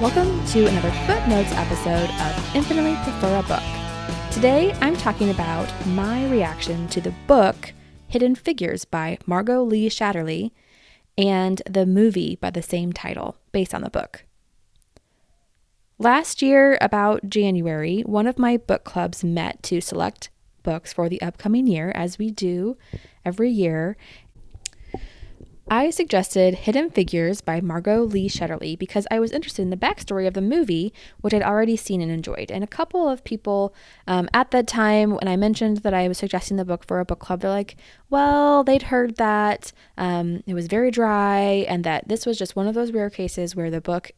to another Footnotes episode of Infinitely Prefer a Book. Today I'm talking about my reaction to the book Hidden Figures by Margot Lee Shetterly and the movie by the same title, based on the book. Last year, about January, one of my book clubs met to select books for the upcoming year, as we do every year, I suggested Hidden Figures by Margot Lee Shetterly because I was interested in the backstory of the movie, which I'd already seen and enjoyed. And a couple of people um, at that time, when I mentioned that I was suggesting the book for a book club, they're like, well, they'd heard that um, it was very dry and that this was just one of those rare cases where the book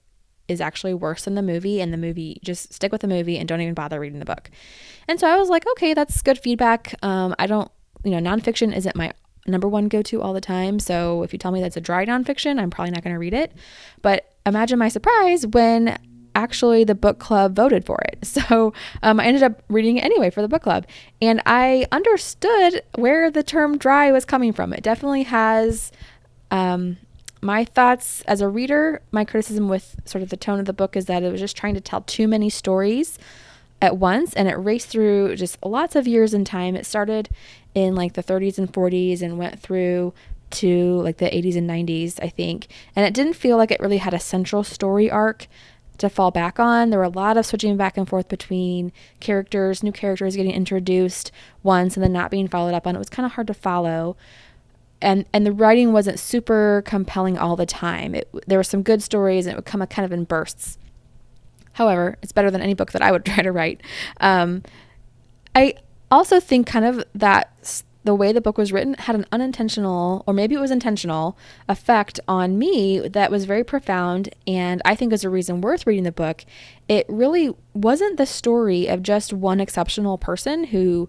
is actually worse than the movie and the movie just stick with the movie and don't even bother reading the book and so i was like okay that's good feedback um, i don't you know nonfiction isn't my number one go to all the time. So if you tell me that's a dry nonfiction, I'm probably not going to read it. But imagine my surprise when actually the book club voted for it. So um, I ended up reading it anyway for the book club. And I understood where the term dry was coming from. It definitely has. Um, my thoughts as a reader, my criticism with sort of the tone of the book is that it was just trying to tell too many stories at once and it raced through just lots of years in time. It started in like the 30s and 40s and went through to like the 80s and 90s, I think. And it didn't feel like it really had a central story arc to fall back on. There were a lot of switching back and forth between characters, new characters getting introduced once and then not being followed up on. It was kind of hard to follow. And, and the writing wasn't super compelling all the time. It, there were some good stories and it would come kind of in bursts. However, it's better than any book that I would try to write. Um, I also think kind of that the way the book was written had an unintentional, or maybe it was intentional, effect on me that was very profound. And I think is a reason worth reading the book. It really wasn't the story of just one exceptional person who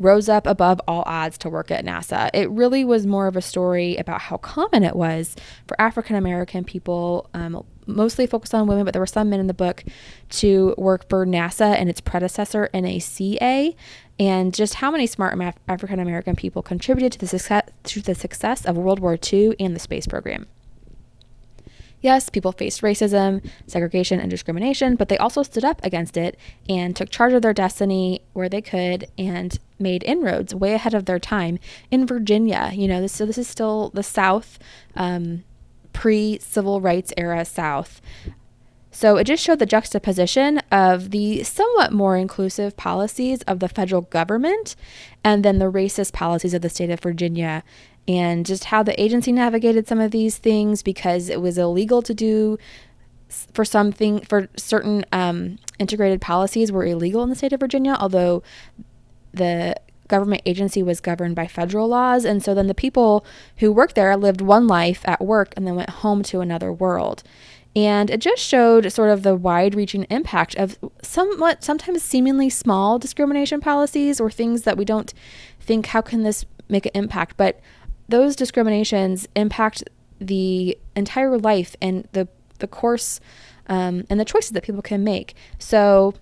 rose up above all odds to work at NASA. It really was more of a story about how common it was for African American people, um, mostly focused on women, but there were some men in the book, to work for NASA and its predecessor, NACA, and just how many smart African American people contributed to the, success, to the success of World War II and the space program. Yes, people faced racism, segregation, and discrimination, but they also stood up against it and took charge of their destiny where they could and made inroads way ahead of their time in Virginia. You know, this, so this is still the South, um, pre civil rights era South. So it just showed the juxtaposition of the somewhat more inclusive policies of the federal government and then the racist policies of the state of Virginia and just how the agency navigated some of these things because it was illegal to do for something for certain um, integrated policies were illegal in the state of Virginia, although the government agency was governed by federal laws. And so then the people who worked there lived one life at work and then went home to another world. And it just showed sort of the wide reaching impact of somewhat, sometimes seemingly small discrimination policies or things that we don't think, how can this make an impact? But those discriminations impact the entire life and the the course um, and the choices that people can make. So,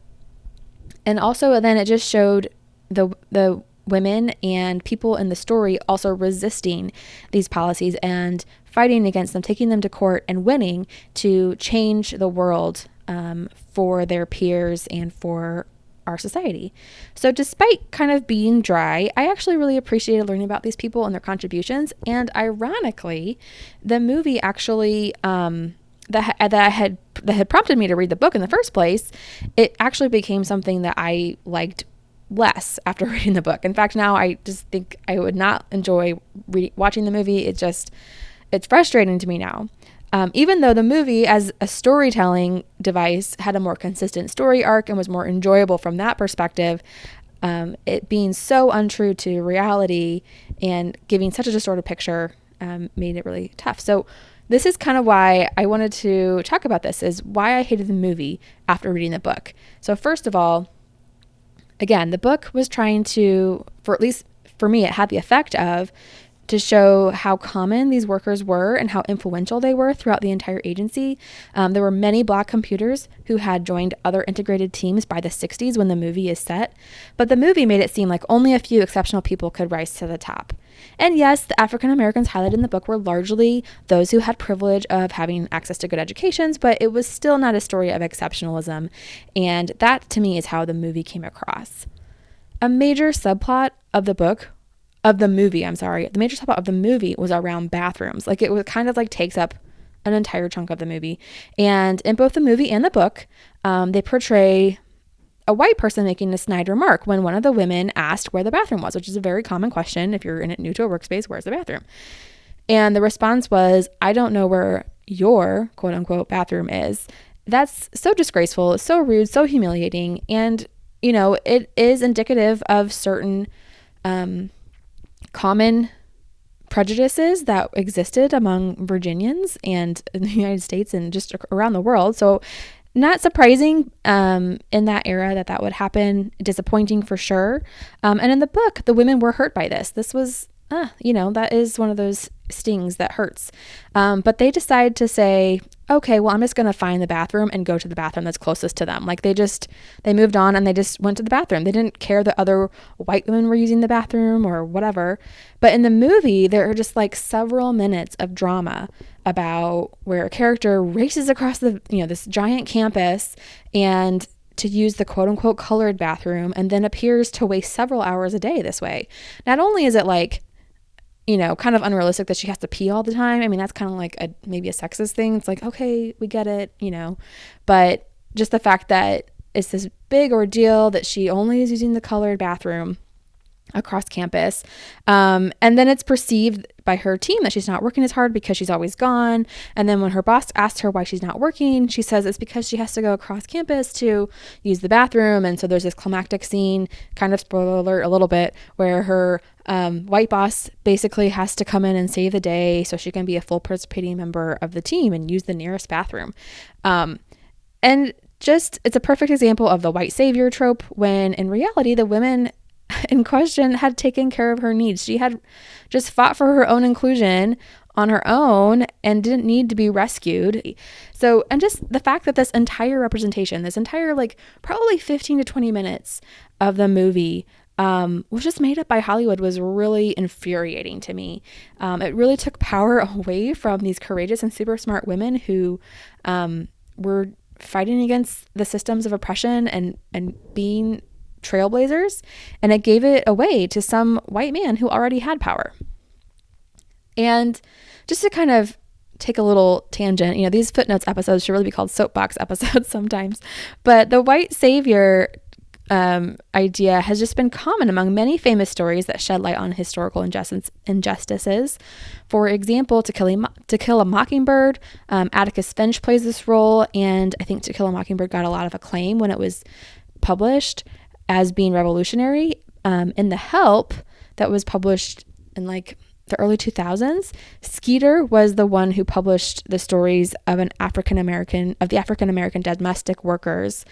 and also then it just showed the the women and people in the story also resisting these policies and fighting against them, taking them to court and winning to change the world um, for their peers and for our society. So, despite kind of being dry, I actually really appreciated learning about these people and their contributions. And ironically, the movie actually um, that that had that had prompted me to read the book in the first place, it actually became something that I liked less after reading the book. In fact, now I just think I would not enjoy re- watching the movie. It just it's frustrating to me now. Um, even though the movie, as a storytelling device, had a more consistent story arc and was more enjoyable from that perspective, um, it being so untrue to reality and giving such a distorted picture um, made it really tough. So, this is kind of why I wanted to talk about this is why I hated the movie after reading the book. So, first of all, again, the book was trying to, for at least for me, it had the effect of to show how common these workers were and how influential they were throughout the entire agency. Um, there were many black computers who had joined other integrated teams by the 60s when the movie is set, but the movie made it seem like only a few exceptional people could rise to the top. And yes, the African Americans highlighted in the book were largely those who had privilege of having access to good educations, but it was still not a story of exceptionalism. And that to me is how the movie came across. A major subplot of the book of the movie, I'm sorry, the major subplot of the movie was around bathrooms. Like it was kind of like takes up an entire chunk of the movie. And in both the movie and the book, um, they portray a white person making a snide remark when one of the women asked where the bathroom was, which is a very common question if you're in it new to a workspace, where's the bathroom? And the response was, I don't know where your quote unquote bathroom is. That's so disgraceful, so rude, so humiliating. And, you know, it is indicative of certain um, common prejudices that existed among Virginians and in the United States and just around the world. So, not surprising um, in that era that that would happen. Disappointing for sure. Um, and in the book, the women were hurt by this. This was, uh, you know, that is one of those stings that hurts. Um, but they decide to say, okay, well, I'm just going to find the bathroom and go to the bathroom that's closest to them. Like they just, they moved on and they just went to the bathroom. They didn't care that other white women were using the bathroom or whatever. But in the movie, there are just like several minutes of drama about where a character races across the, you know, this giant campus and to use the quote unquote colored bathroom and then appears to waste several hours a day this way. Not only is it like you know, kind of unrealistic that she has to pee all the time. I mean, that's kind of like a maybe a sexist thing. It's like, okay, we get it, you know. But just the fact that it's this big ordeal that she only is using the colored bathroom across campus. Um, and then it's perceived by her team that she's not working as hard because she's always gone. And then when her boss asks her why she's not working, she says it's because she has to go across campus to use the bathroom. And so there's this climactic scene, kind of spoiler alert a little bit, where her um, white boss basically has to come in and save the day so she can be a full participating member of the team and use the nearest bathroom. Um, and just, it's a perfect example of the white savior trope when in reality, the women in question had taken care of her needs. She had just fought for her own inclusion on her own and didn't need to be rescued. So, and just the fact that this entire representation, this entire like probably 15 to 20 minutes of the movie um, was just made up by Hollywood was really infuriating to me. Um, it really took power away from these courageous and super smart women who um, were fighting against the systems of oppression and and being trailblazers, and it gave it away to some white man who already had power. And just to kind of take a little tangent, you know, these footnotes episodes should really be called soapbox episodes sometimes, but the white savior um, idea has just been common among many famous stories that shed light on historical injustice, injustices. For example, to Kill a, to Kill a Mockingbird, um, Atticus Finch plays this role, and I think To Kill a Mockingbird got a lot of acclaim when it was published as being revolutionary. Um, in The Help, that was published in like the early 2000s, Skeeter was the one who published the stories of an African American of the African American domestic workers.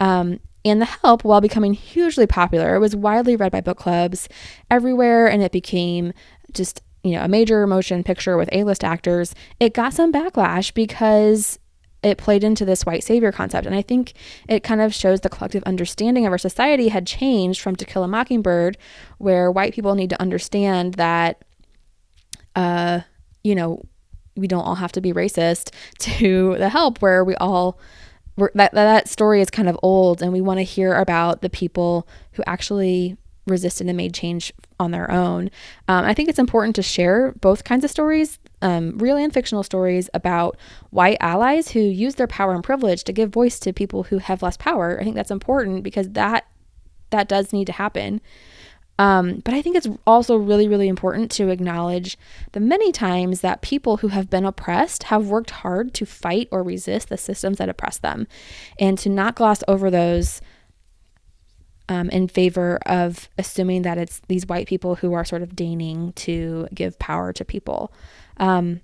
Um, and The Help, while becoming hugely popular, it was widely read by book clubs everywhere, and it became just you know a major motion picture with A-list actors. It got some backlash because it played into this white savior concept. And I think it kind of shows the collective understanding of our society had changed from To Kill a Mockingbird, where white people need to understand that, uh, you know, we don't all have to be racist, to The Help, where we all. That, that story is kind of old, and we want to hear about the people who actually resisted and made change on their own. Um, I think it's important to share both kinds of stories, um, real and fictional stories about white allies who use their power and privilege to give voice to people who have less power. I think that's important because that that does need to happen. Um, but I think it's also really, really important to acknowledge the many times that people who have been oppressed have worked hard to fight or resist the systems that oppress them, and to not gloss over those um, in favor of assuming that it's these white people who are sort of deigning to give power to people. Um,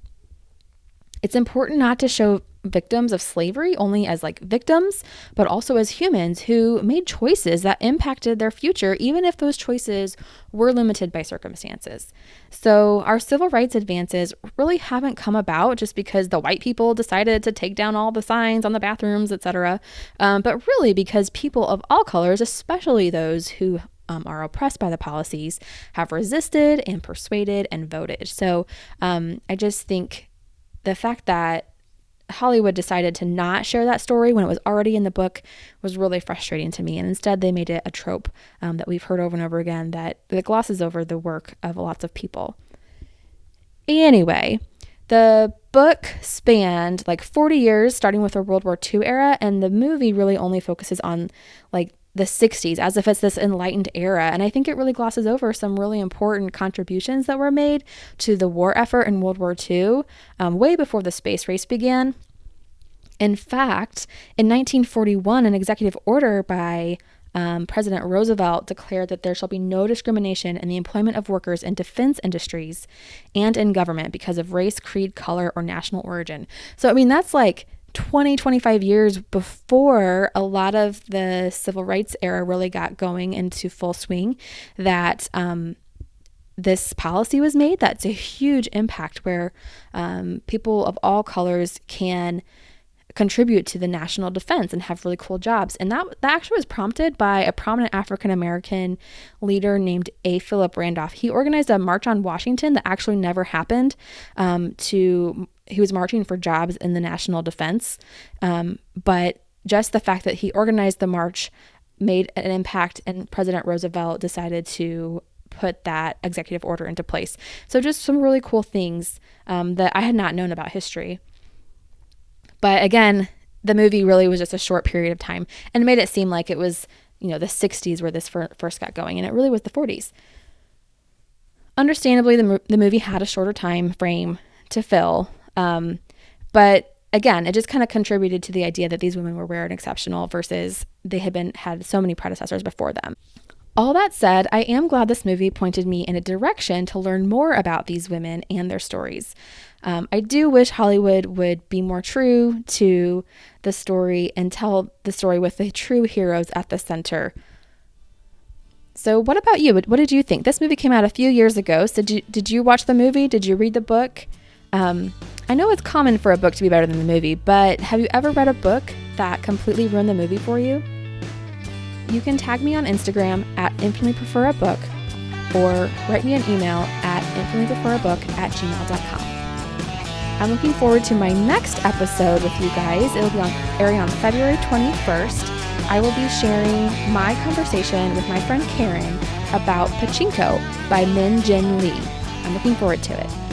it's important not to show victims of slavery only as like victims, but also as humans who made choices that impacted their future, even if those choices were limited by circumstances. So, our civil rights advances really haven't come about just because the white people decided to take down all the signs on the bathrooms, etc., um, but really because people of all colors, especially those who um, are oppressed by the policies, have resisted and persuaded and voted. So, um, I just think the fact that Hollywood decided to not share that story when it was already in the book was really frustrating to me. And instead, they made it a trope um, that we've heard over and over again that, that glosses over the work of lots of people. Anyway, the book spanned like 40 years, starting with the World War II era, and the movie really only focuses on like the 60s as if it's this enlightened era. And I think it really glosses over some really important contributions that were made to the war effort in World War II um, way before the space race began. In fact, in 1941, an executive order by um, President Roosevelt declared that there shall be no discrimination in the employment of workers in defense industries and in government because of race, creed, color, or national origin. So, I mean, that's like 20, 25 years before a lot of the civil rights era really got going into full swing that um, this policy was made. That's a huge impact where um, people of all colors can contribute to the national defense and have really cool jobs. And that, that actually was prompted by a prominent African American leader named A. Philip Randolph. He organized a march on Washington that actually never happened um, to he was marching for jobs in the national defense. Um, but just the fact that he organized the march made an impact, and President Roosevelt decided to put that executive order into place. So, just some really cool things um, that I had not known about history. But again, the movie really was just a short period of time and made it seem like it was, you know, the 60s where this first got going, and it really was the 40s. Understandably, the, the movie had a shorter time frame to fill, um, but again, it just kind of contributed to the idea that these women were rare and exceptional versus they had been had so many predecessors before them. All that said, I am glad this movie pointed me in a direction to learn more about these women and their stories. Um, I do wish Hollywood would be more true to the story and tell the story with the true heroes at the center. So, what about you? What did you think? This movie came out a few years ago. So, did you, did you watch the movie? Did you read the book? Um, I know it's common for a book to be better than the movie, but have you ever read a book that completely ruined the movie for you? You can tag me on Instagram at infinitely prefer a book or write me an email at infinitelypreferabook at gmail.com. I'm looking forward to my next episode with you guys. It'll be on airing on February 21st. I will be sharing my conversation with my friend Karen about Pachinko by Min Jin Lee. I'm looking forward to it.